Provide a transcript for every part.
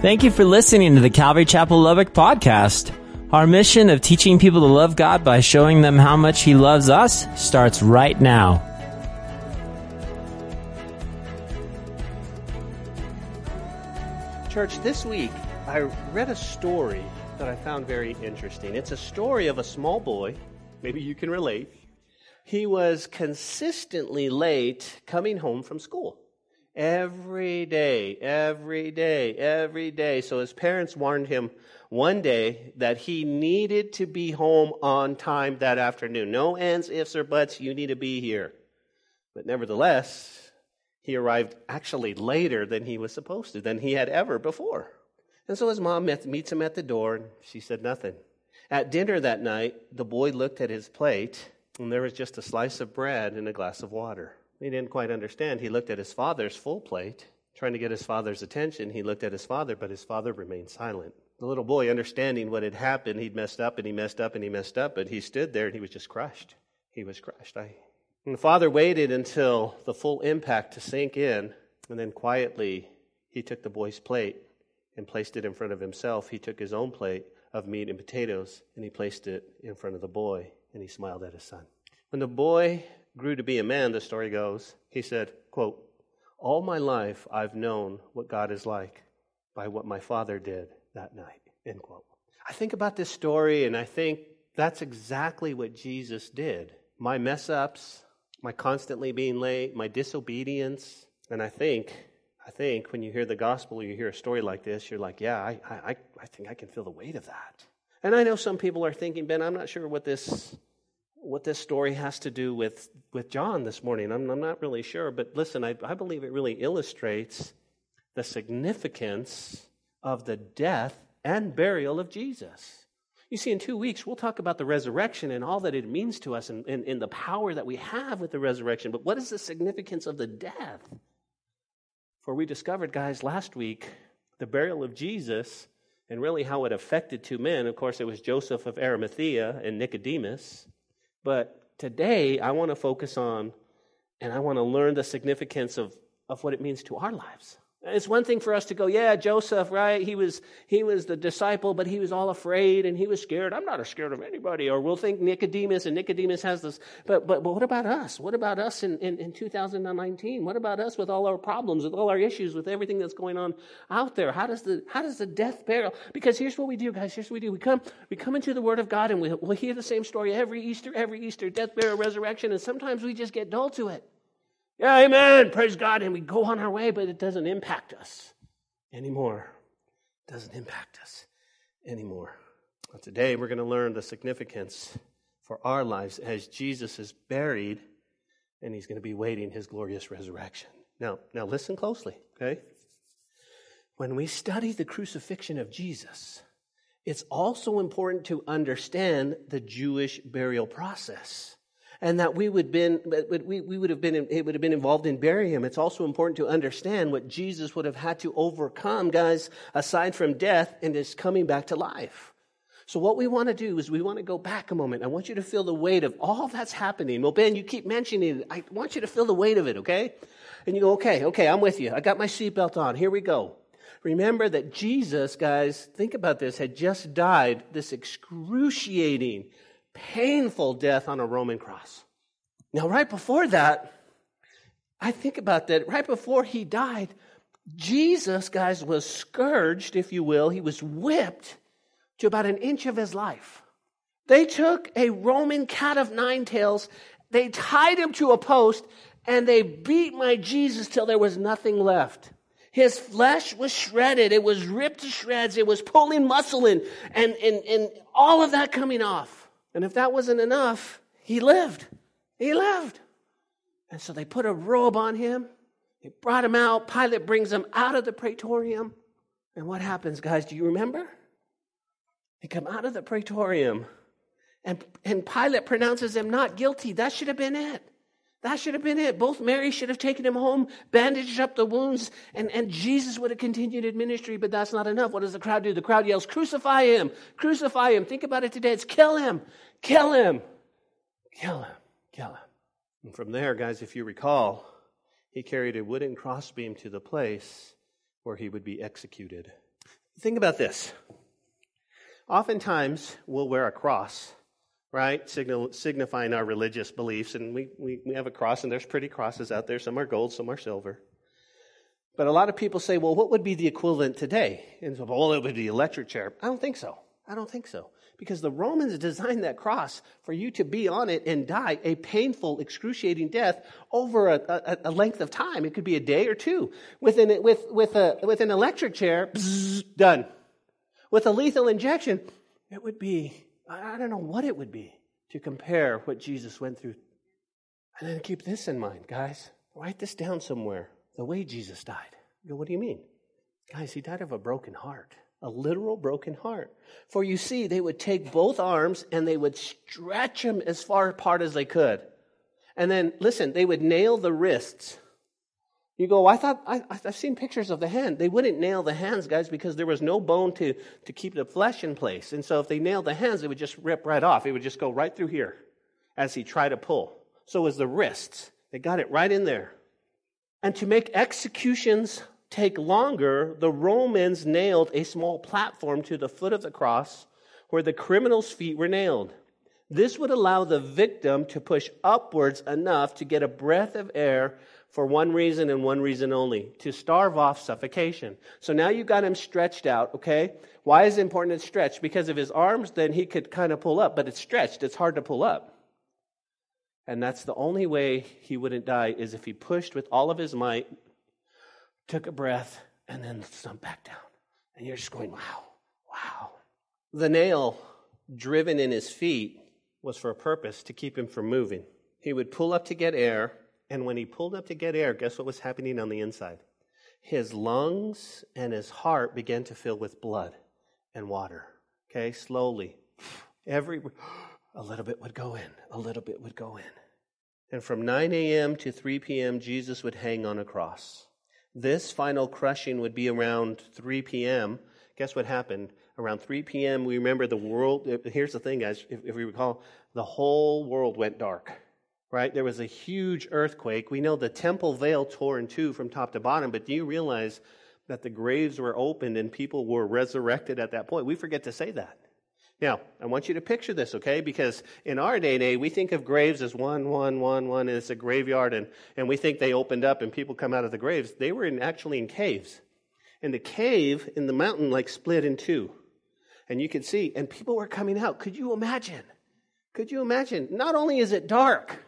Thank you for listening to the Calvary Chapel Lubbock podcast. Our mission of teaching people to love God by showing them how much He loves us starts right now. Church, this week I read a story that I found very interesting. It's a story of a small boy. Maybe you can relate. He was consistently late coming home from school. Every day, every day, every day. So his parents warned him one day that he needed to be home on time that afternoon. No ands, ifs, or buts. You need to be here. But nevertheless, he arrived actually later than he was supposed to, than he had ever before. And so his mom met, meets him at the door, and she said nothing. At dinner that night, the boy looked at his plate, and there was just a slice of bread and a glass of water. He didn't quite understand. He looked at his father's full plate, trying to get his father's attention. He looked at his father, but his father remained silent. The little boy, understanding what had happened, he'd messed up and he messed up and he messed up, but he stood there and he was just crushed. He was crushed. I, and the father waited until the full impact to sink in, and then quietly he took the boy's plate and placed it in front of himself. He took his own plate of meat and potatoes and he placed it in front of the boy and he smiled at his son. When the boy grew to be a man, the story goes, he said, quote, All my life I've known what God is like by what my father did that night, end quote. I think about this story and I think that's exactly what Jesus did. My mess ups, my constantly being late, my disobedience, and I think, I think when you hear the gospel, you hear a story like this, you're like, yeah, I, I, I think I can feel the weight of that. And I know some people are thinking, Ben, I'm not sure what this what this story has to do with, with John this morning. I'm, I'm not really sure, but listen, I, I believe it really illustrates the significance of the death and burial of Jesus. You see, in two weeks, we'll talk about the resurrection and all that it means to us and, and, and the power that we have with the resurrection. But what is the significance of the death? For we discovered, guys, last week, the burial of Jesus and really how it affected two men. Of course, it was Joseph of Arimathea and Nicodemus. But today, I want to focus on and I want to learn the significance of, of what it means to our lives. It's one thing for us to go, yeah, Joseph, right? He was he was the disciple, but he was all afraid and he was scared. I'm not scared of anybody. Or we'll think Nicodemus, and Nicodemus has this. But but, but what about us? What about us in, in, in 2019? What about us with all our problems, with all our issues, with everything that's going on out there? How does the how does the death burial? Because here's what we do, guys. Here's what we do. We come we come into the Word of God and we, we'll hear the same story every Easter, every Easter, death, burial, resurrection, and sometimes we just get dull to it. Yeah, amen. Praise God. And we go on our way, but it doesn't impact us anymore. It doesn't impact us anymore. Today we're going to learn the significance for our lives as Jesus is buried and he's going to be waiting his glorious resurrection. Now, now listen closely, okay? When we study the crucifixion of Jesus, it's also important to understand the Jewish burial process and that we would been we, we would have been it would have been involved in burying him. It's also important to understand what Jesus would have had to overcome, guys, aside from death and his coming back to life. So what we want to do is we want to go back a moment. I want you to feel the weight of all that's happening. Well, Ben, you keep mentioning it. I want you to feel the weight of it, okay? And you go, okay, okay, I'm with you. I got my seatbelt on. Here we go. Remember that Jesus, guys, think about this, had just died this excruciating, painful death on a Roman cross. Now, right before that, I think about that. Right before he died, Jesus, guys, was scourged, if you will. He was whipped to about an inch of his life. They took a Roman cat of nine tails, they tied him to a post, and they beat my Jesus till there was nothing left. His flesh was shredded. It was ripped to shreds. It was pulling muscle in and, and, and all of that coming off. And if that wasn't enough, he lived. He lived. And so they put a robe on him. They brought him out. Pilate brings him out of the praetorium. And what happens, guys? Do you remember? They come out of the praetorium, and, and Pilate pronounces him not guilty. That should have been it. That should have been it. Both Mary should have taken him home, bandaged up the wounds, and, and Jesus would have continued in ministry, but that's not enough. What does the crowd do? The crowd yells, Crucify him! Crucify him! Think about it today. It's kill him! Kill him! Kill him! Kill him. And from there, guys, if you recall, he carried a wooden crossbeam to the place where he would be executed. Think about this. Oftentimes, we'll wear a cross, right? Signal, signifying our religious beliefs. And we, we, we have a cross, and there's pretty crosses out there. Some are gold, some are silver. But a lot of people say, well, what would be the equivalent today? And so, well, it would be the electric chair. I don't think so. I don't think so. Because the Romans designed that cross for you to be on it and die a painful, excruciating death over a, a, a length of time. It could be a day or two. With an, with, with, a, with an electric chair, done. With a lethal injection, it would be, I don't know what it would be to compare what Jesus went through. And then keep this in mind, guys. Write this down somewhere. The way Jesus died. You go, what do you mean? Guys, he died of a broken heart a literal broken heart. For you see, they would take both arms and they would stretch them as far apart as they could. And then, listen, they would nail the wrists. You go, I thought, I, have seen pictures of the hand. They wouldn't nail the hands, guys, because there was no bone to, to keep the flesh in place. And so if they nailed the hands, it would just rip right off. It would just go right through here as he tried to pull. So was the wrists. They got it right in there. And to make executions take longer, the Romans nailed a small platform to the foot of the cross where the criminal's feet were nailed. This would allow the victim to push upwards enough to get a breath of air for one reason and one reason only to starve off suffocation. So now you got him stretched out, okay? Why is it important to stretch? Because of his arms, then he could kind of pull up, but it's stretched, it's hard to pull up. And that's the only way he wouldn't die is if he pushed with all of his might took a breath, and then slumped back down. And you're just going, wow, wow. The nail driven in his feet was for a purpose to keep him from moving. He would pull up to get air, and when he pulled up to get air, guess what was happening on the inside? His lungs and his heart began to fill with blood and water. Okay, slowly. Every a little bit would go in, a little bit would go in. And from 9 a.m. to 3 p.m., Jesus would hang on a cross. This final crushing would be around 3 p.m. Guess what happened? Around 3 p.m., we remember the world. Here's the thing, guys. If, if we recall, the whole world went dark, right? There was a huge earthquake. We know the temple veil tore in two from top to bottom, but do you realize that the graves were opened and people were resurrected at that point? We forget to say that. Now, I want you to picture this, okay? Because in our day and age, we think of graves as one, one, one, one, and it's a graveyard, and, and we think they opened up and people come out of the graves. They were in, actually in caves. And the cave in the mountain like split in two. And you could see, and people were coming out. Could you imagine? Could you imagine? Not only is it dark,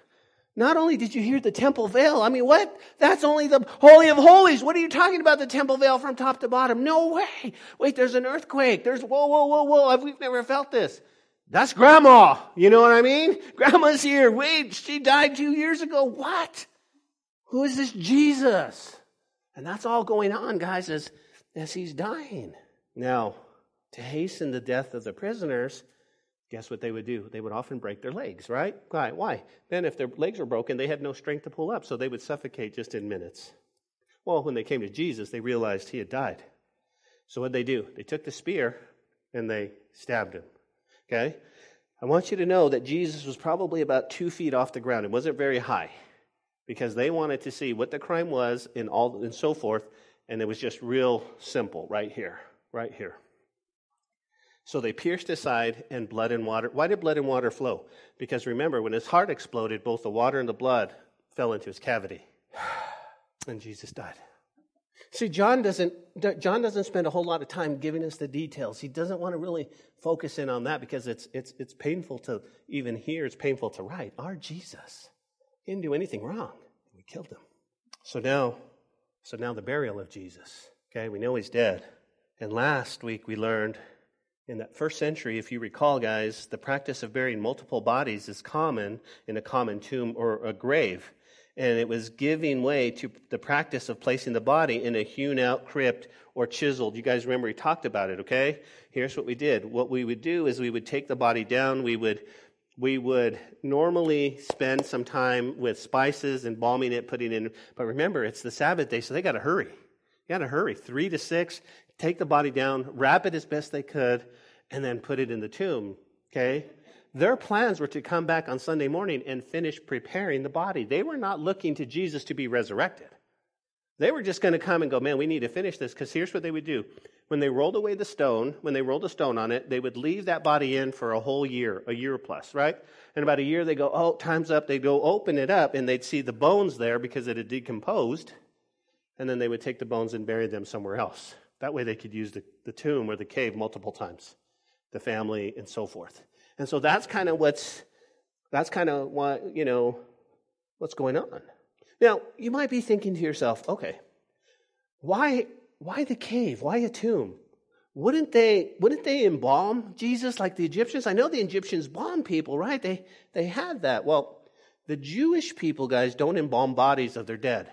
not only did you hear the temple veil, I mean, what? That's only the Holy of Holies. What are you talking about, the temple veil from top to bottom? No way. Wait, there's an earthquake. There's, whoa, whoa, whoa, whoa. We've never felt this. That's grandma. You know what I mean? Grandma's here. Wait, she died two years ago. What? Who is this Jesus? And that's all going on, guys, as, as he's dying. Now, to hasten the death of the prisoners, guess what they would do? They would often break their legs, right? Why? Why? Then, if their legs were broken, they had no strength to pull up, so they would suffocate just in minutes. Well, when they came to Jesus, they realized he had died. So what did they do? They took the spear and they stabbed him. Okay? I want you to know that Jesus was probably about two feet off the ground. It wasn't very high because they wanted to see what the crime was and all and so forth, and it was just real simple right here, right here. So they pierced his side, and blood and water. Why did blood and water flow? Because remember, when his heart exploded, both the water and the blood fell into his cavity. And Jesus died. See, John doesn't, John doesn't spend a whole lot of time giving us the details. He doesn't want to really focus in on that because it's, it's, it's painful to even hear, it's painful to write. Our Jesus didn't do anything wrong. We killed him. So now, so now the burial of Jesus. Okay, we know he's dead. And last week we learned in that first century, if you recall, guys, the practice of burying multiple bodies is common in a common tomb or a grave. And it was giving way to the practice of placing the body in a hewn out crypt or chiseled. You guys remember we talked about it, okay? Here's what we did. What we would do is we would take the body down, we would we would normally spend some time with spices, embalming it, putting in. But remember, it's the Sabbath day, so they got to hurry. You got to hurry. Three to six, take the body down, wrap it as best they could, and then put it in the tomb. Okay? Their plans were to come back on Sunday morning and finish preparing the body. They were not looking to Jesus to be resurrected. They were just going to come and go, man, we need to finish this because here's what they would do. When they rolled away the stone, when they rolled a stone on it, they would leave that body in for a whole year, a year plus, right? And about a year, they go, oh, time's up. They'd go open it up and they'd see the bones there because it had decomposed. And then they would take the bones and bury them somewhere else. That way they could use the, the tomb or the cave multiple times, the family and so forth. And so that's kind of what's, that's kind of what, you know, what's going on. Now, you might be thinking to yourself, okay, why, why the cave? Why a tomb? Wouldn't they, wouldn't they embalm Jesus like the Egyptians? I know the Egyptians bombed people, right? They, they had that. Well, the Jewish people, guys, don't embalm bodies of their dead.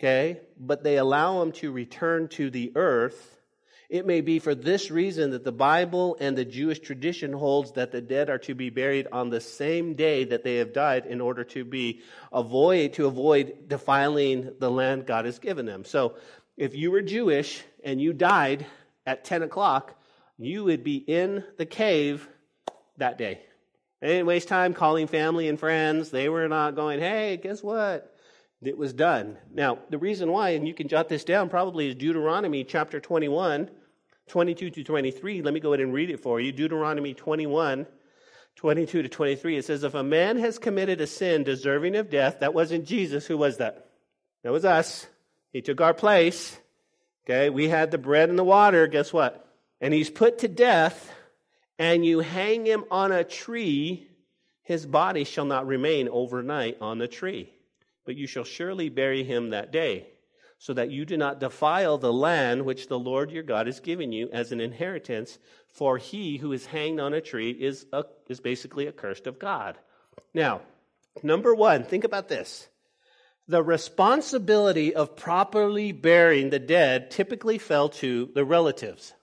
Okay? But they allow them to return to the earth. It may be for this reason that the Bible and the Jewish tradition holds that the dead are to be buried on the same day that they have died in order to be avoid to avoid defiling the land God has given them. So if you were Jewish and you died at 10 o'clock, you would be in the cave that day. They didn't waste time calling family and friends. They were not going, hey, guess what? It was done. Now, the reason why, and you can jot this down probably, is Deuteronomy chapter 21, 22 to 23. Let me go ahead and read it for you. Deuteronomy 21, 22 to 23. It says, If a man has committed a sin deserving of death, that wasn't Jesus. Who was that? That was us. He took our place. Okay, we had the bread and the water. Guess what? And he's put to death, and you hang him on a tree. His body shall not remain overnight on the tree, but you shall surely bury him that day, so that you do not defile the land which the Lord your God has given you as an inheritance. For he who is hanged on a tree is, a, is basically accursed of God. Now, number one, think about this the responsibility of properly burying the dead typically fell to the relatives.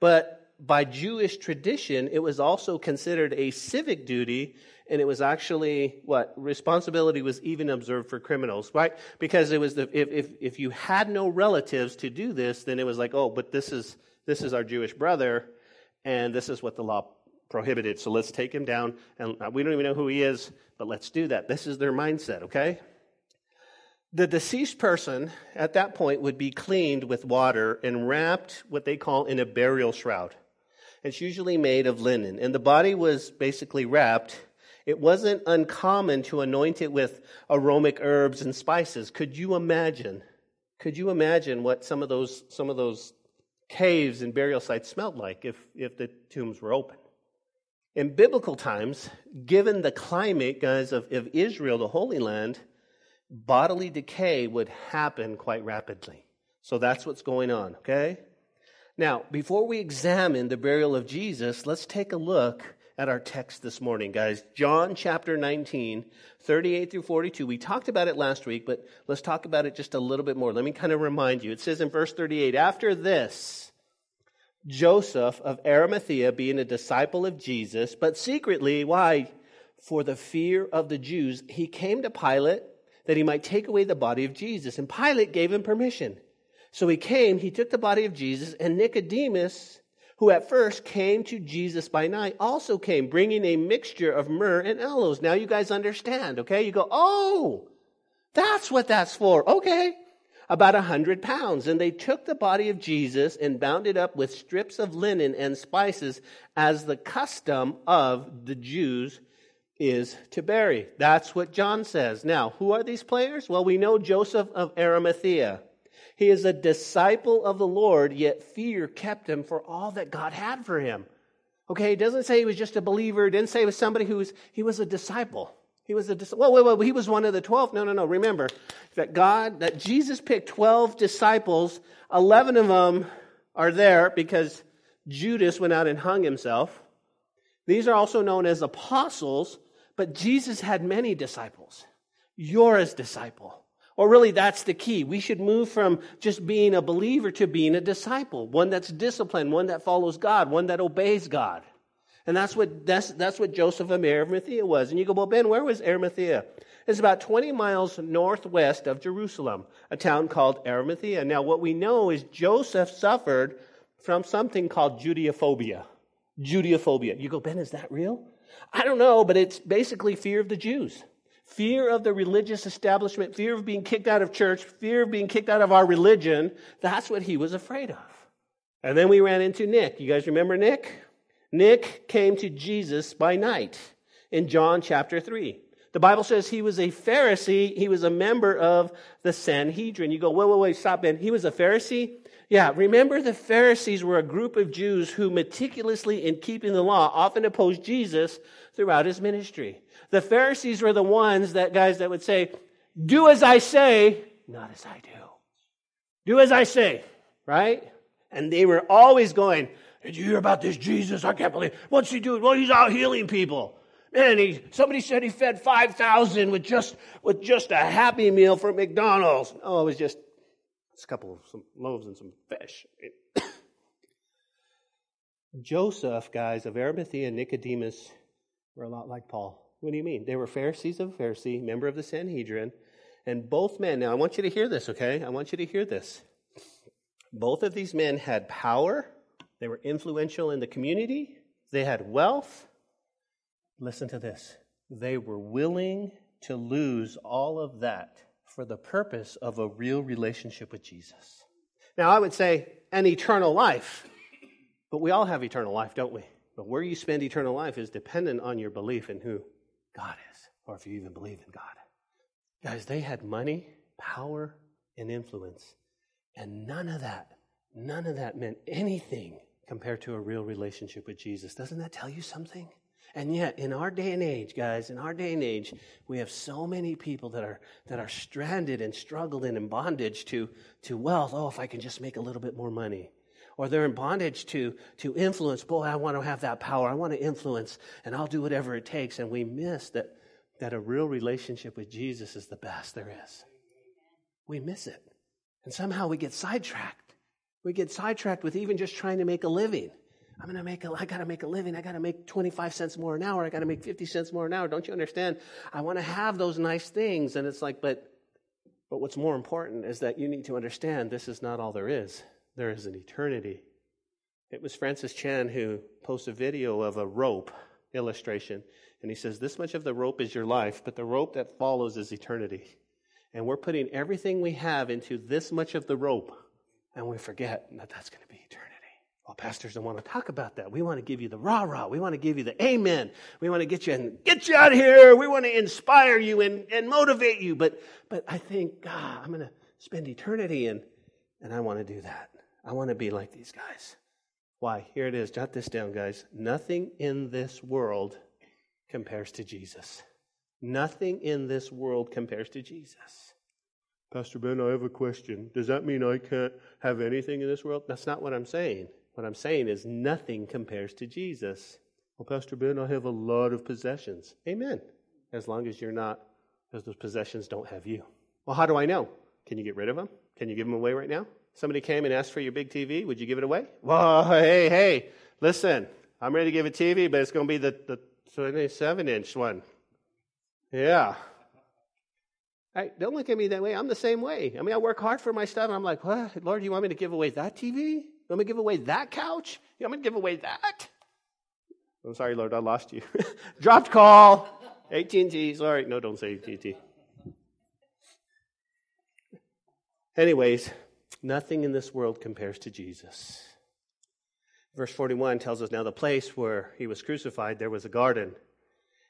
But by Jewish tradition, it was also considered a civic duty, and it was actually what responsibility was even observed for criminals, right? Because it was the, if, if if you had no relatives to do this, then it was like, oh, but this is this is our Jewish brother, and this is what the law prohibited. So let's take him down, and uh, we don't even know who he is, but let's do that. This is their mindset, okay? The deceased person at that point would be cleaned with water and wrapped what they call in a burial shroud. It's usually made of linen, and the body was basically wrapped. It wasn't uncommon to anoint it with aromatic herbs and spices. Could you imagine? Could you imagine what some of those some of those caves and burial sites smelled like if, if the tombs were open? In biblical times, given the climate, guys, of, of Israel, the Holy Land, bodily decay would happen quite rapidly. So that's what's going on, okay? Now, before we examine the burial of Jesus, let's take a look at our text this morning, guys. John chapter 19, 38 through 42. We talked about it last week, but let's talk about it just a little bit more. Let me kind of remind you. It says in verse 38 After this, Joseph of Arimathea, being a disciple of Jesus, but secretly, why? For the fear of the Jews, he came to Pilate that he might take away the body of Jesus. And Pilate gave him permission. So he came, he took the body of Jesus, and Nicodemus, who at first came to Jesus by night, also came, bringing a mixture of myrrh and aloes. Now you guys understand, okay? You go, oh, that's what that's for. Okay. About a hundred pounds. And they took the body of Jesus and bound it up with strips of linen and spices as the custom of the Jews is to bury. That's what John says. Now, who are these players? Well, we know Joseph of Arimathea. He is a disciple of the Lord, yet fear kept him for all that God had for him. Okay, it doesn't say he was just a believer. It didn't say he was somebody who was, he was a disciple. He was a disciple. well, wait, wait, he was one of the twelve. No, no, no. Remember that God, that Jesus picked twelve disciples. Eleven of them are there because Judas went out and hung himself. These are also known as apostles, but Jesus had many disciples. You're his disciple. Or really, that's the key. We should move from just being a believer to being a disciple, one that's disciplined, one that follows God, one that obeys God. And that's what, that's, that's what Joseph of Arimathea was. And you go, well, Ben, where was Arimathea? It's about 20 miles northwest of Jerusalem, a town called Arimathea. Now, what we know is Joseph suffered from something called Judeophobia. Judeophobia. You go, Ben, is that real? I don't know, but it's basically fear of the Jews. Fear of the religious establishment, fear of being kicked out of church, fear of being kicked out of our religion. That's what he was afraid of. And then we ran into Nick. You guys remember Nick? Nick came to Jesus by night in John chapter 3. The Bible says he was a Pharisee. He was a member of the Sanhedrin. You go, wait, wait, wait, stop, Ben. He was a Pharisee? Yeah, remember the Pharisees were a group of Jews who meticulously, in keeping the law, often opposed Jesus throughout his ministry. The Pharisees were the ones that guys that would say, do as I say, not as I do. Do as I say, right? And they were always going, did you hear about this Jesus? I can't believe. What's he doing? Well, he's out healing people. Man, he, somebody said he fed 5,000 with just, with just a Happy Meal from McDonald's. Oh, it was just a couple of some loaves and some fish. Joseph, guys, of Arimathea and Nicodemus were a lot like Paul. What do you mean? They were Pharisees of Pharisee, member of the Sanhedrin, and both men. Now, I want you to hear this, okay? I want you to hear this. Both of these men had power they were influential in the community. They had wealth. Listen to this. They were willing to lose all of that for the purpose of a real relationship with Jesus. Now, I would say an eternal life, but we all have eternal life, don't we? But where you spend eternal life is dependent on your belief in who God is, or if you even believe in God. Guys, they had money, power, and influence, and none of that None of that meant anything compared to a real relationship with Jesus. Doesn't that tell you something? And yet, in our day and age, guys, in our day and age, we have so many people that are that are stranded and struggling in bondage to to wealth. Oh, if I can just make a little bit more money, or they're in bondage to to influence. Boy, I want to have that power. I want to influence, and I'll do whatever it takes. And we miss that that a real relationship with Jesus is the best there is. We miss it, and somehow we get sidetracked. We get sidetracked with even just trying to make a living. I'm going to make a, I got to make a living. I got to make 25 cents more an hour. I got to make 50 cents more an hour. Don't you understand? I want to have those nice things. And it's like, but, but what's more important is that you need to understand this is not all there is. There is an eternity. It was Francis Chan who posted a video of a rope illustration. And he says, This much of the rope is your life, but the rope that follows is eternity. And we're putting everything we have into this much of the rope and we forget that that's going to be eternity. Well, pastors don't want to talk about that. We want to give you the rah rah. We want to give you the amen. We want to get you and get you out of here. We want to inspire you and, and motivate you. But but I think, God, I'm going to spend eternity and and I want to do that. I want to be like these guys. Why? Here it is. Jot this down, guys. Nothing in this world compares to Jesus. Nothing in this world compares to Jesus. Pastor Ben, I have a question. Does that mean I can't have anything in this world? That's not what I'm saying. What I'm saying is nothing compares to Jesus. Well, Pastor Ben, I have a lot of possessions. Amen. As long as you're not, as those possessions don't have you. Well, how do I know? Can you get rid of them? Can you give them away right now? Somebody came and asked for your big TV. Would you give it away? Well, hey, hey, listen, I'm ready to give a TV, but it's going to be the, the 27 inch one. Yeah. Hey, don't look at me that way. I'm the same way. I mean, I work hard for my stuff, and I'm like, what? Lord, you want me to give away that TV? You want me to give away that couch? You want me to give away that? I'm sorry, Lord, I lost you. Dropped call. AT&T. Sorry. No, don't say AT&T. Anyways, nothing in this world compares to Jesus. Verse 41 tells us now the place where he was crucified, there was a garden.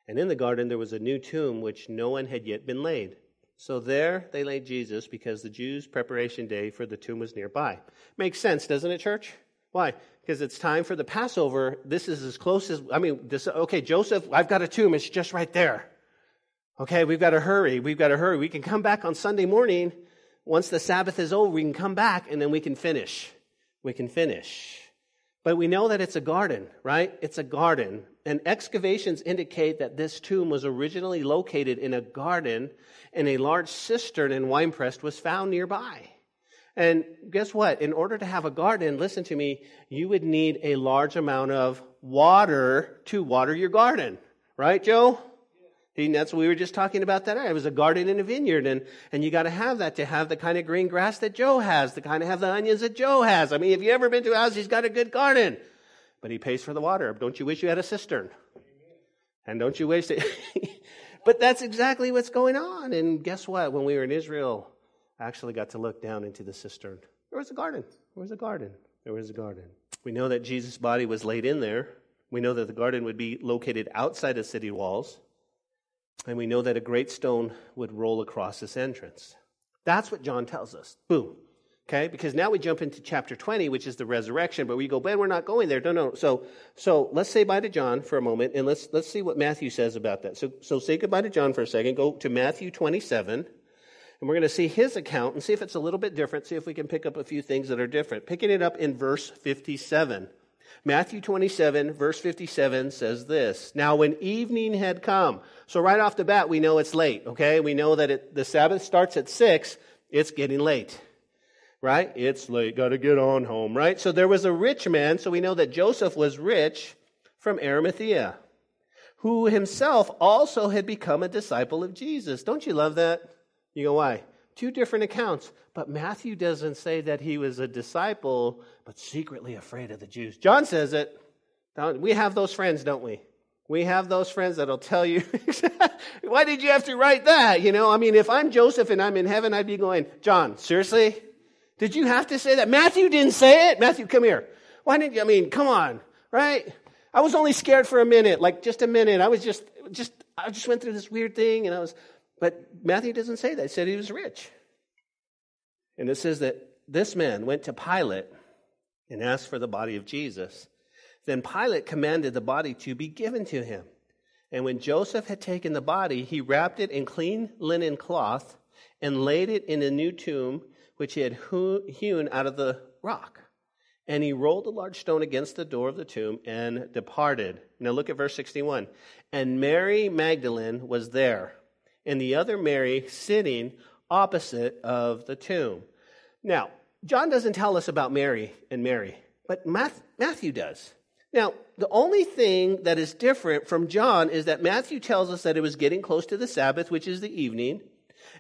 And in the garden, there was a new tomb which no one had yet been laid. So there they laid Jesus because the Jews' preparation day for the tomb was nearby. Makes sense, doesn't it, church? Why? Because it's time for the Passover. This is as close as, I mean, this, okay, Joseph, I've got a tomb. It's just right there. Okay, we've got to hurry. We've got to hurry. We can come back on Sunday morning. Once the Sabbath is over, we can come back and then we can finish. We can finish. But we know that it's a garden, right? It's a garden. And excavations indicate that this tomb was originally located in a garden and a large cistern and winepress was found nearby. And guess what? In order to have a garden, listen to me, you would need a large amount of water to water your garden. Right, Joe? That's what we were just talking about that. It was a garden and a vineyard, and, and you got to have that to have the kind of green grass that Joe has, to kind of have the onions that Joe has. I mean, have you ever been to a house? He's got a good garden, but he pays for the water. Don't you wish you had a cistern? And don't you wish that? But that's exactly what's going on. And guess what? When we were in Israel, I actually got to look down into the cistern. There was a garden. There was a garden. There was a garden. We know that Jesus' body was laid in there. We know that the garden would be located outside the city walls. And we know that a great stone would roll across this entrance. That's what John tells us. Boom. Okay, because now we jump into chapter 20, which is the resurrection, but we go, Ben, we're not going there. No, no. So, so let's say bye to John for a moment, and let's, let's see what Matthew says about that. So, so say goodbye to John for a second. Go to Matthew 27, and we're going to see his account and see if it's a little bit different, see if we can pick up a few things that are different. Picking it up in verse 57. Matthew 27, verse 57 says this Now, when evening had come, so right off the bat, we know it's late, okay? We know that it, the Sabbath starts at 6, it's getting late right? It's late, got to get on home, right? So there was a rich man, so we know that Joseph was rich from Arimathea, who himself also had become a disciple of Jesus. Don't you love that? You go, why? Two different accounts, but Matthew doesn't say that he was a disciple, but secretly afraid of the Jews. John says it. We have those friends, don't we? We have those friends that'll tell you, why did you have to write that? You know, I mean, if I'm Joseph and I'm in heaven, I'd be going, John, seriously? Did you have to say that? Matthew didn't say it. Matthew, come here. Why didn't you? I mean, come on, right? I was only scared for a minute, like just a minute. I was just, just, I just went through this weird thing and I was, but Matthew doesn't say that. He said he was rich. And it says that this man went to Pilate and asked for the body of Jesus. Then Pilate commanded the body to be given to him. And when Joseph had taken the body, he wrapped it in clean linen cloth and laid it in a new tomb which he had hewn out of the rock. And he rolled a large stone against the door of the tomb and departed. Now look at verse 61. And Mary Magdalene was there, and the other Mary sitting opposite of the tomb. Now, John doesn't tell us about Mary and Mary, but Matthew does. Now, the only thing that is different from John is that Matthew tells us that it was getting close to the Sabbath, which is the evening.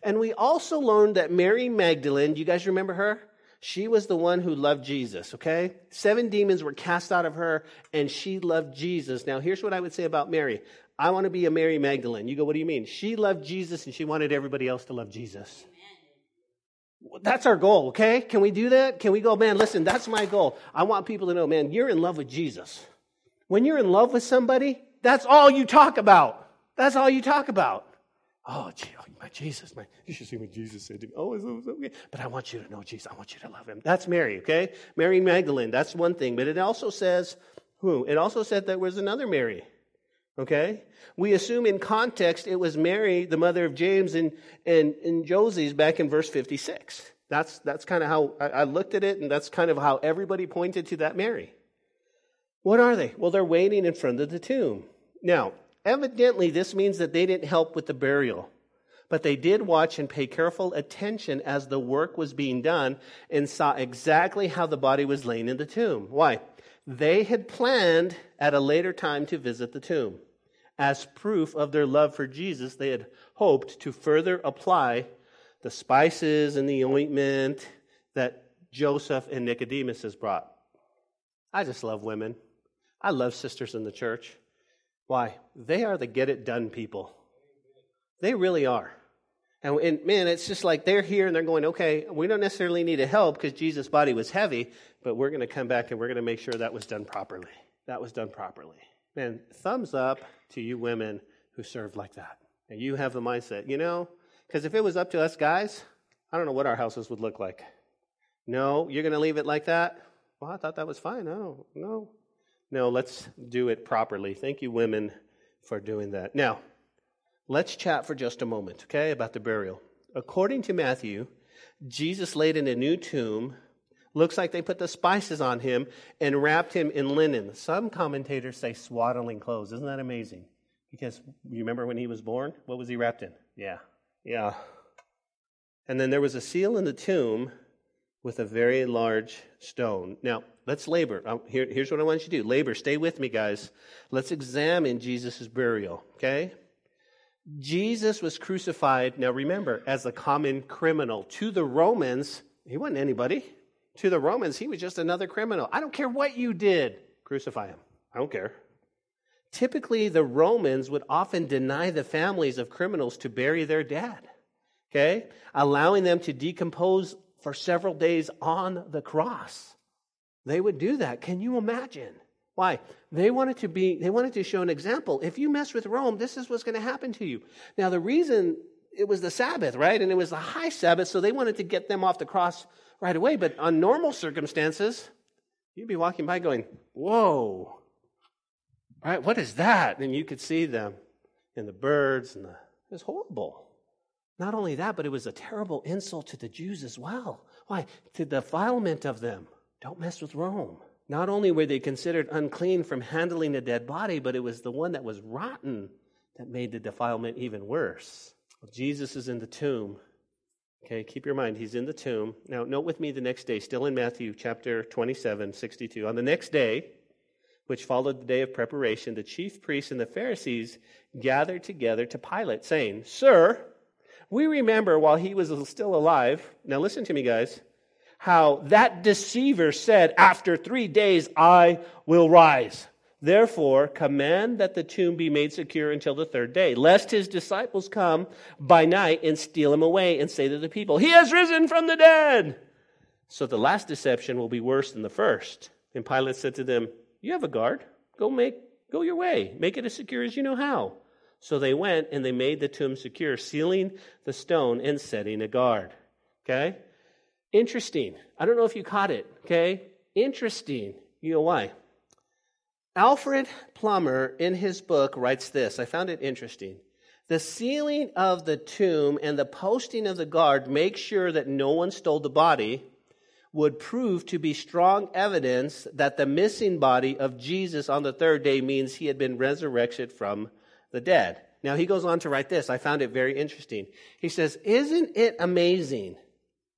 And we also learned that Mary Magdalene, you guys remember her? She was the one who loved Jesus, okay? Seven demons were cast out of her, and she loved Jesus. Now, here's what I would say about Mary I want to be a Mary Magdalene. You go, what do you mean? She loved Jesus, and she wanted everybody else to love Jesus. That's our goal, okay? Can we do that? Can we go, man, listen, that's my goal. I want people to know, man, you're in love with Jesus. When you're in love with somebody, that's all you talk about. That's all you talk about. Oh, gee, oh, my Jesus, my, you should see what Jesus said to me. Oh, it's okay. But I want you to know Jesus. I want you to love him. That's Mary, okay? Mary Magdalene, that's one thing. But it also says, who? It also said there was another Mary, okay? We assume in context it was Mary, the mother of James and, and, and Joses back in verse 56. That's, that's kind of how I, I looked at it, and that's kind of how everybody pointed to that Mary. What are they? Well, they're waiting in front of the tomb. Now, Evidently, this means that they didn't help with the burial, but they did watch and pay careful attention as the work was being done and saw exactly how the body was laying in the tomb. Why? They had planned at a later time to visit the tomb. As proof of their love for Jesus, they had hoped to further apply the spices and the ointment that Joseph and Nicodemus has brought. I just love women. I love sisters in the church. Why? They are the get it done people. They really are. And, and, man, it's just like they're here and they're going, okay, we don't necessarily need to help because Jesus' body was heavy, but we're going to come back and we're going to make sure that was done properly. That was done properly. Man, thumbs up to you women who served like that. And you have the mindset, you know, because if it was up to us guys, I don't know what our houses would look like. No, you're going to leave it like that? Well, I thought that was fine. I don't. No, let's do it properly. Thank you, women, for doing that. Now, let's chat for just a moment, okay, about the burial. According to Matthew, Jesus laid in a new tomb. Looks like they put the spices on him and wrapped him in linen. Some commentators say swaddling clothes. Isn't that amazing? Because you remember when he was born? What was he wrapped in? Yeah. Yeah. And then there was a seal in the tomb with a very large stone. Now, let's labor. Um, here, here's what I want you to do labor. Stay with me, guys. Let's examine Jesus' burial, okay? Jesus was crucified, now remember, as a common criminal. To the Romans, he wasn't anybody. To the Romans, he was just another criminal. I don't care what you did, crucify him. I don't care. typically the Romans would often deny the families of criminals to bury their dead, okay? Allowing them to decompose for several days on the cross. They would do that. Can you imagine? Why? They wanted to be they wanted to show an example. If you mess with Rome, this is what's going to happen to you. Now the reason it was the Sabbath, right? And it was the high Sabbath, so they wanted to get them off the cross right away. But on normal circumstances, you'd be walking by going, Whoa, right? What is that? And you could see them and the birds and the, it was horrible. Not only that, but it was a terrible insult to the Jews as well. Why? To the defilement of them. Don't mess with Rome. Not only were they considered unclean from handling a dead body, but it was the one that was rotten that made the defilement even worse. Jesus is in the tomb. Okay, keep your mind, he's in the tomb. Now, note with me the next day, still in Matthew chapter 27, 62. On the next day, which followed the day of preparation, the chief priests and the Pharisees gathered together to Pilate, saying, Sir, we remember while he was still alive. Now, listen to me, guys how that deceiver said, After three days I will rise. Therefore, command that the tomb be made secure until the third day, lest his disciples come by night and steal him away and say to the people, He has risen from the dead. So the last deception will be worse than the first. And Pilate said to them, You have a guard. Go make go your way. Make it as secure as you know how. So they went and they made the tomb secure, sealing the stone and setting a guard. Okay? Interesting. I don't know if you caught it, okay? Interesting. You know why? Alfred Plummer, in his book, writes this. I found it interesting. The sealing of the tomb and the posting of the guard make sure that no one stole the body would prove to be strong evidence that the missing body of Jesus on the third day means he had been resurrected from the dead. Now he goes on to write this. I found it very interesting. He says, Isn't it amazing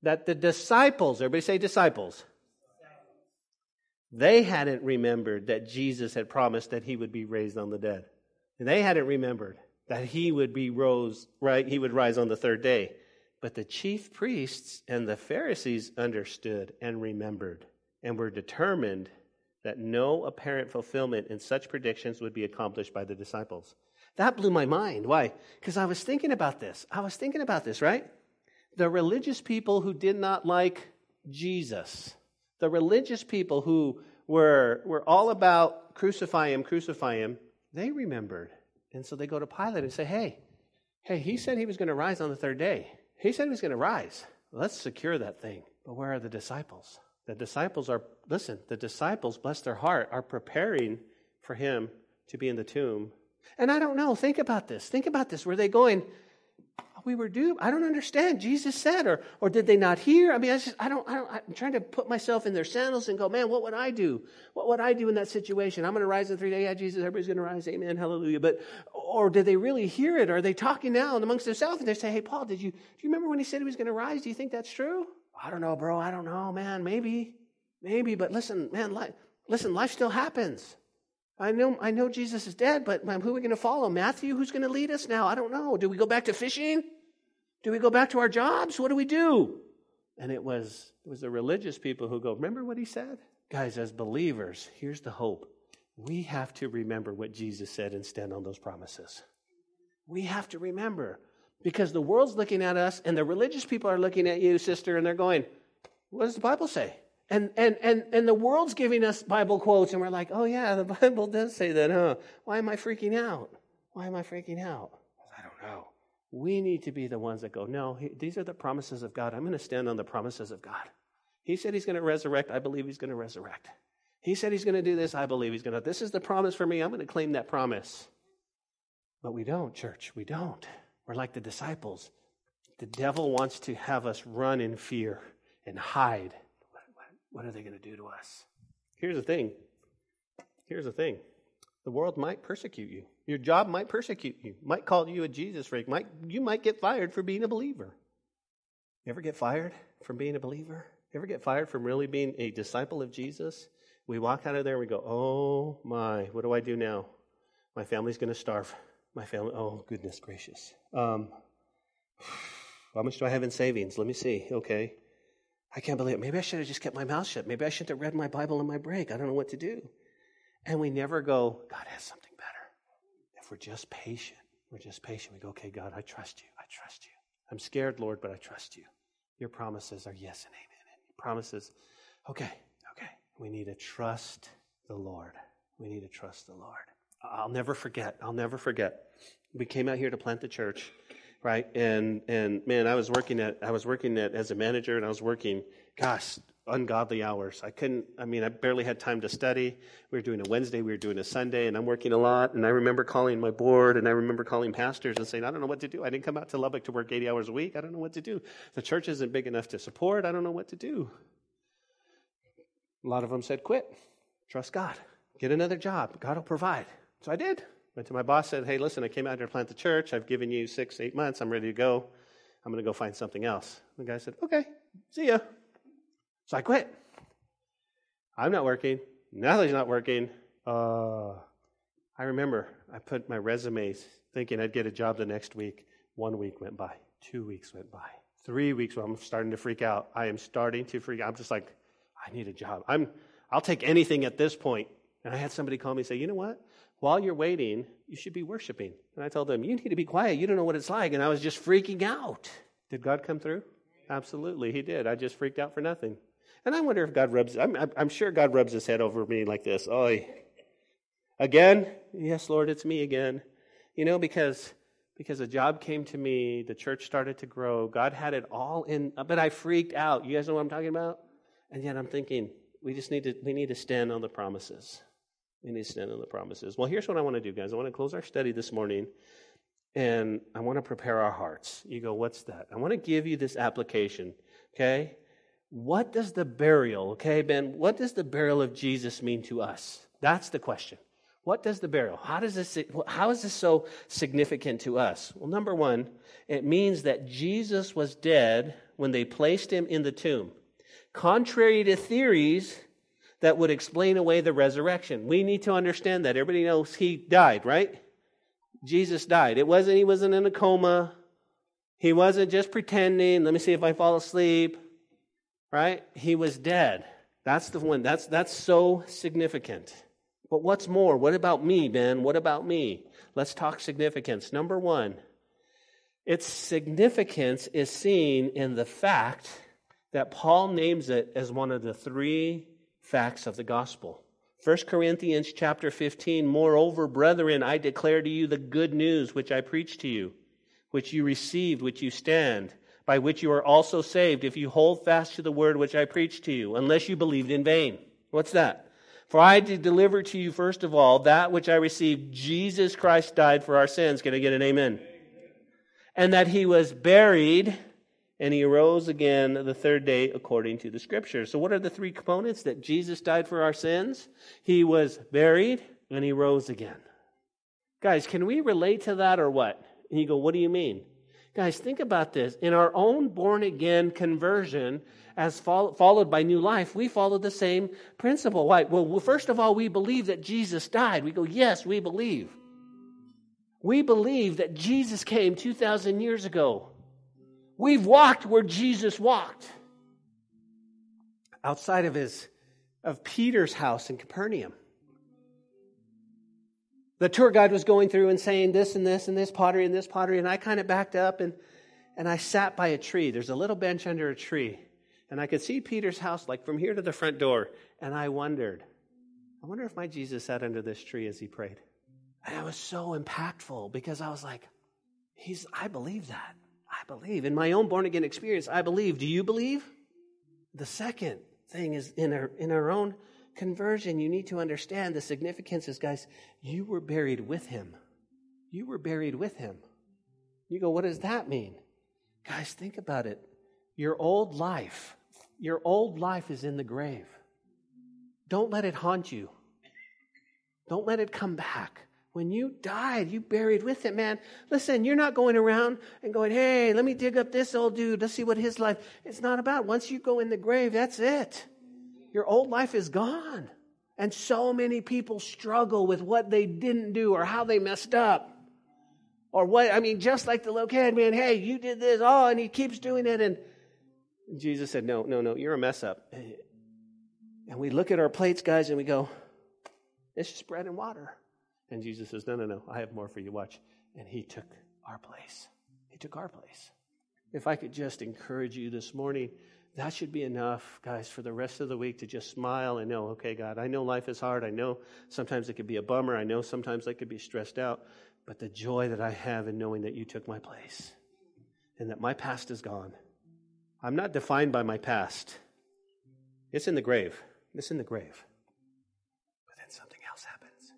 that the disciples, everybody say disciples, they hadn't remembered that Jesus had promised that he would be raised on the dead. And they hadn't remembered that he would be rose, right? He would rise on the third day. But the chief priests and the Pharisees understood and remembered and were determined that no apparent fulfillment in such predictions would be accomplished by the disciples. That blew my mind. Why? Because I was thinking about this. I was thinking about this, right? the religious people who did not like Jesus, the religious people who were, were all about crucify him, crucify him, they remembered. And so they go to Pilate and say, hey, hey, he said he was going to rise on the third day. He said he was going to rise. Let's secure that thing. But where are the disciples? The disciples are, listen, the disciples, bless their heart, are preparing for him to be in the tomb. And I don't know, think about this. Think about this. Were they going, we were doomed. I don't understand. Jesus said, or, or did they not hear? I mean, I just, I don't, I don't, I'm trying to put myself in their sandals and go, man, what would I do? What would I do in that situation? I'm going to rise in three days. Yeah, Jesus, everybody's going to rise. Amen. Hallelujah. But, or did they really hear it? Are they talking now amongst themselves and they say, hey, Paul, did you, do you remember when he said he was going to rise? Do you think that's true? I don't know, bro. I don't know, man. Maybe, maybe. But listen, man, li- listen, life still happens. I know, I know Jesus is dead, but who are we going to follow? Matthew? Who's going to lead us now? I don't know. Do we go back to fishing? Do we go back to our jobs? What do we do? And it was, it was the religious people who go, Remember what he said? Guys, as believers, here's the hope. We have to remember what Jesus said and stand on those promises. We have to remember because the world's looking at us and the religious people are looking at you, sister, and they're going, What does the Bible say? And, and, and, and the world's giving us Bible quotes, and we're like, Oh, yeah, the Bible does say that, huh? Why am I freaking out? Why am I freaking out? I don't know. We need to be the ones that go, no, these are the promises of God. I'm going to stand on the promises of God. He said he's going to resurrect. I believe he's going to resurrect. He said he's going to do this. I believe he's going to. This is the promise for me. I'm going to claim that promise. But we don't, church. We don't. We're like the disciples. The devil wants to have us run in fear and hide. What, what, what are they going to do to us? Here's the thing. Here's the thing. The world might persecute you. Your job might persecute you, might call you a Jesus freak. Might, you might get fired for being a believer. You ever get fired from being a believer? Ever get fired from really being a disciple of Jesus? We walk out of there and we go, oh my, what do I do now? My family's going to starve. My family, oh goodness gracious. Um, how much do I have in savings? Let me see. Okay. I can't believe it. Maybe I should have just kept my mouth shut. Maybe I shouldn't have read my Bible in my break. I don't know what to do. And we never go, God has something. If we're just patient, we're just patient. We go, okay, God, I trust you. I trust you. I'm scared, Lord, but I trust you. Your promises are yes and amen. And your promises, okay, okay. We need to trust the Lord. We need to trust the Lord. I'll never forget. I'll never forget. We came out here to plant the church, right? And and man, I was working at I was working at as a manager, and I was working, gosh, ungodly hours. I couldn't. I mean, I barely had time to study. We were doing a Wednesday, we were doing a Sunday, and I'm working a lot. And I remember calling my board, and I remember calling pastors and saying, I don't know what to do. I didn't come out to Lubbock to work 80 hours a week. I don't know what to do. The church isn't big enough to support. I don't know what to do. A lot of them said, quit. Trust God. Get another job. God will provide. So I did. Went to my boss, said, Hey, listen, I came out here to plant the church. I've given you six, eight months. I'm ready to go. I'm going to go find something else. The guy said, Okay, see ya. So I quit. I'm not working. Natalie's not working. Uh, I remember I put my resumes thinking I'd get a job the next week. One week went by. Two weeks went by. Three weeks, I'm starting to freak out. I am starting to freak out. I'm just like, I need a job. I'm, I'll take anything at this point. And I had somebody call me and say, you know what? While you're waiting, you should be worshiping. And I told them, you need to be quiet. You don't know what it's like. And I was just freaking out. Did God come through? Absolutely, He did. I just freaked out for nothing. And I wonder if God rubs, I'm, I'm sure God rubs his head over me like this. Oh, again? Yes, Lord, it's me again. You know, because because a job came to me, the church started to grow, God had it all in, but I freaked out. You guys know what I'm talking about? And yet I'm thinking, we just need to we need to stand on the promises. We need to stand on the promises. Well, here's what I want to do, guys. I want to close our study this morning and I want to prepare our hearts. You go, what's that? I want to give you this application, okay? What does the burial, okay, Ben, what does the burial of Jesus mean to us? That's the question. What does the burial? How does this how is this so significant to us? Well, number 1, it means that Jesus was dead when they placed him in the tomb. Contrary to theories that would explain away the resurrection. We need to understand that. Everybody knows he died, right? Jesus died. It wasn't he wasn't in a coma. He wasn't just pretending, let me see if I fall asleep right? He was dead. That's the one. That's that's so significant. But what's more? What about me, Ben? What about me? Let's talk significance. Number 1. Its significance is seen in the fact that Paul names it as one of the three facts of the gospel. 1 Corinthians chapter 15, moreover, brethren, I declare to you the good news which I preached to you, which you received, which you stand by which you are also saved, if you hold fast to the word which I preached to you, unless you believed in vain. What's that? For I did deliver to you, first of all, that which I received Jesus Christ died for our sins. Can I get an amen? And that he was buried and he arose again the third day according to the scriptures. So, what are the three components? That Jesus died for our sins, he was buried, and he rose again. Guys, can we relate to that or what? And you go, what do you mean? Guys, think about this. In our own born again conversion, as follow, followed by new life, we follow the same principle. Why? Well, first of all, we believe that Jesus died. We go, yes, we believe. We believe that Jesus came 2,000 years ago. We've walked where Jesus walked. Outside of his, of Peter's house in Capernaum the tour guide was going through and saying this and this and this pottery and this pottery, and I kind of backed up and, and I sat by a tree. There's a little bench under a tree, and I could see Peter's house like from here to the front door, and I wondered, I wonder if my Jesus sat under this tree as he prayed. And it was so impactful because I was like, He's I believe that. I believe. In my own born again experience, I believe. Do you believe? The second thing is in our in our own conversion, you need to understand the significance is, guys, you were buried with him. You were buried with him. You go, what does that mean? Guys, think about it. Your old life, your old life is in the grave. Don't let it haunt you. Don't let it come back. When you died, you buried with it, man. Listen, you're not going around and going, hey, let me dig up this old dude. Let's see what his life. It's not about. Once you go in the grave, that's it. Your old life is gone. And so many people struggle with what they didn't do or how they messed up. Or what, I mean, just like the little kid, man, hey, you did this, oh, and he keeps doing it. And Jesus said, no, no, no, you're a mess up. And we look at our plates, guys, and we go, it's just bread and water. And Jesus says, No, no, no, I have more for you. Watch. And he took our place. He took our place. If I could just encourage you this morning, that should be enough, guys, for the rest of the week to just smile and know, okay, God, I know life is hard. I know sometimes it could be a bummer. I know sometimes I could be stressed out. But the joy that I have in knowing that you took my place and that my past is gone. I'm not defined by my past. It's in the grave. It's in the grave. But then something else happens.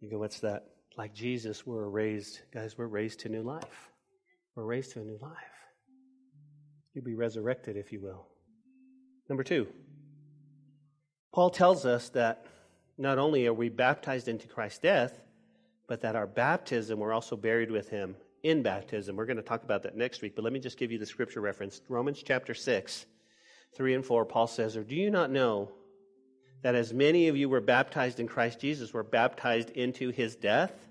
You go, what's that? Like Jesus, we're raised, guys, we're raised to new life. We're raised to a new life. You'll be resurrected, if you will. Number two, Paul tells us that not only are we baptized into Christ's death, but that our baptism, we're also buried with him in baptism. We're going to talk about that next week, but let me just give you the scripture reference. Romans chapter 6, 3 and 4, Paul says, Or do you not know that as many of you were baptized in Christ Jesus were baptized into his death?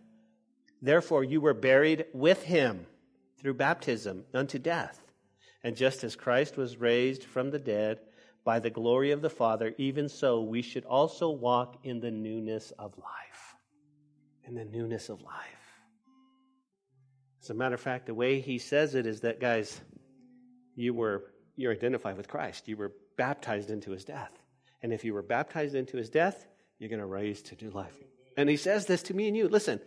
Therefore, you were buried with him through baptism unto death. And just as Christ was raised from the dead by the glory of the Father, even so we should also walk in the newness of life. In the newness of life. As a matter of fact, the way he says it is that, guys, you were you're identified with Christ. You were baptized into his death. And if you were baptized into his death, you're going to rise to new life. And he says this to me and you. Listen,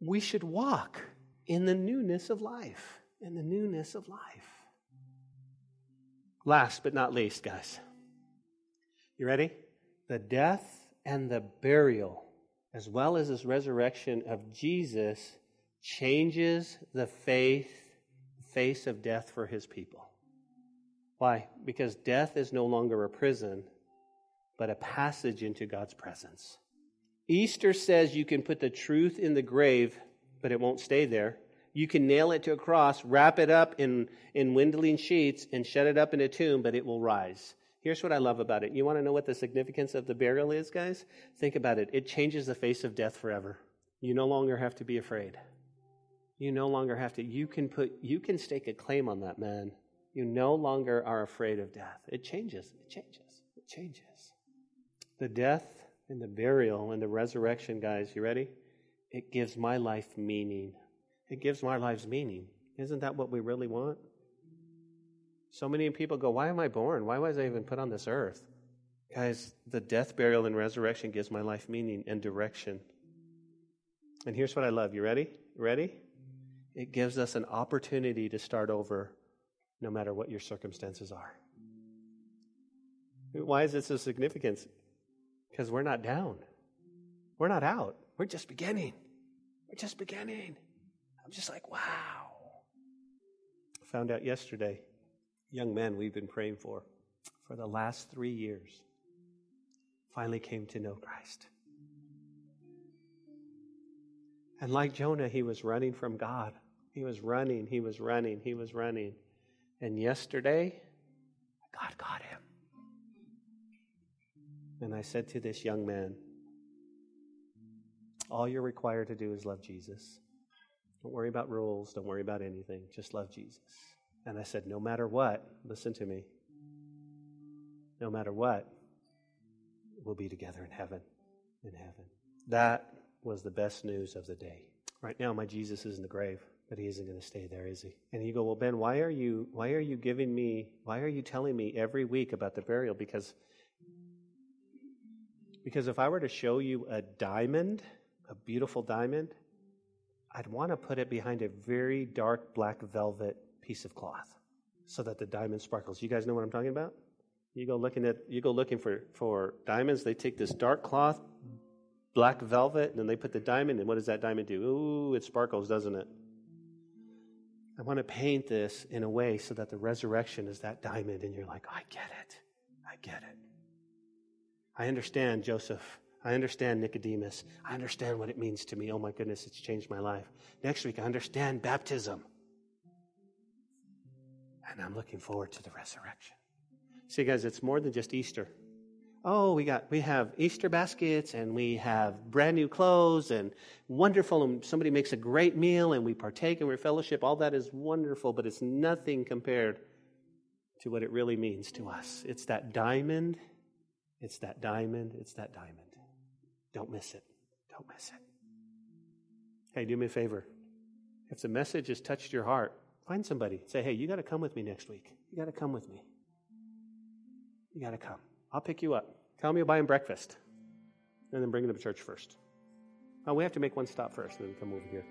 we should walk in the newness of life. In the newness of life. Last but not least, guys. You ready? The death and the burial, as well as this resurrection of Jesus, changes the faith, face of death for his people. Why? Because death is no longer a prison, but a passage into God's presence. Easter says you can put the truth in the grave, but it won't stay there. You can nail it to a cross, wrap it up in, in winding sheets, and shut it up in a tomb, but it will rise. Here's what I love about it. You want to know what the significance of the burial is, guys? Think about it. It changes the face of death forever. You no longer have to be afraid. You no longer have to. You can put. You can stake a claim on that man. You no longer are afraid of death. It changes. It changes. It changes. The death and the burial and the resurrection, guys, you ready? It gives my life meaning. It gives my lives meaning. Isn't that what we really want? So many people go, Why am I born? Why was I even put on this earth? Guys, the death, burial, and resurrection gives my life meaning and direction. And here's what I love. You ready? Ready? It gives us an opportunity to start over no matter what your circumstances are. Why is this so significant? Because we're not down. We're not out. We're just beginning. We're just beginning. I'm just like, wow. Found out yesterday, young man we've been praying for for the last three years finally came to know Christ. And like Jonah, he was running from God. He was running, he was running, he was running. And yesterday, God got him. And I said to this young man, All you're required to do is love Jesus. Don't worry about rules. Don't worry about anything. Just love Jesus. And I said, No matter what, listen to me. No matter what, we'll be together in heaven. In heaven. That was the best news of the day. Right now, my Jesus is in the grave, but he isn't going to stay there, is he? And you go, Well, Ben, why are you why are you giving me why are you telling me every week about the burial? Because because if I were to show you a diamond, a beautiful diamond, I'd want to put it behind a very dark black velvet piece of cloth so that the diamond sparkles. You guys know what I'm talking about? You go looking at you go looking for, for diamonds, they take this dark cloth, black velvet, and then they put the diamond, and what does that diamond do? Ooh, it sparkles, doesn't it? I want to paint this in a way so that the resurrection is that diamond, and you're like, I get it. I get it. I understand, Joseph. I understand Nicodemus. I understand what it means to me. Oh my goodness, it's changed my life. Next week, I understand baptism. And I'm looking forward to the resurrection. See, guys, it's more than just Easter. Oh, we got we have Easter baskets and we have brand new clothes and wonderful and somebody makes a great meal and we partake and we fellowship. All that is wonderful, but it's nothing compared to what it really means to us. It's that diamond it's that diamond. It's that diamond. Don't miss it. Don't miss it. Hey, do me a favor. If the message has touched your heart, find somebody. Say, hey, you got to come with me next week. You got to come with me. You got to come. I'll pick you up. Tell me you'll buy him breakfast. And then bring him to church first. Oh, we have to make one stop first and then come over here.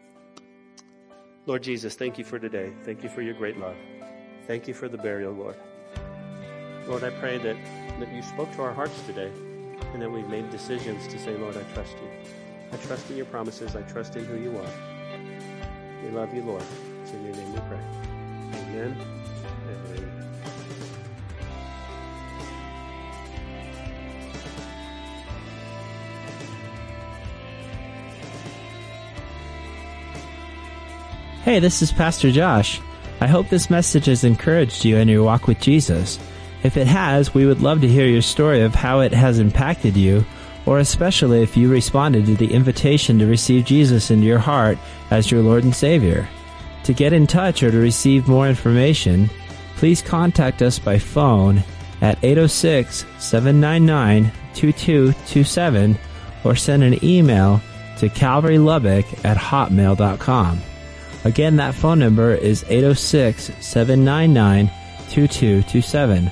Lord Jesus, thank you for today. Thank you for your great love. Thank you for the burial, Lord. Lord, I pray that, that you spoke to our hearts today and that we've made decisions to say, Lord, I trust you. I trust in your promises. I trust in who you are. We love you, Lord. It's in your name we pray. Amen. Hey, this is Pastor Josh. I hope this message has encouraged you in your walk with Jesus. If it has, we would love to hear your story of how it has impacted you, or especially if you responded to the invitation to receive Jesus into your heart as your Lord and Savior. To get in touch or to receive more information, please contact us by phone at 806 799 2227 or send an email to calvarylubbock at hotmail.com. Again, that phone number is 806 799 2227.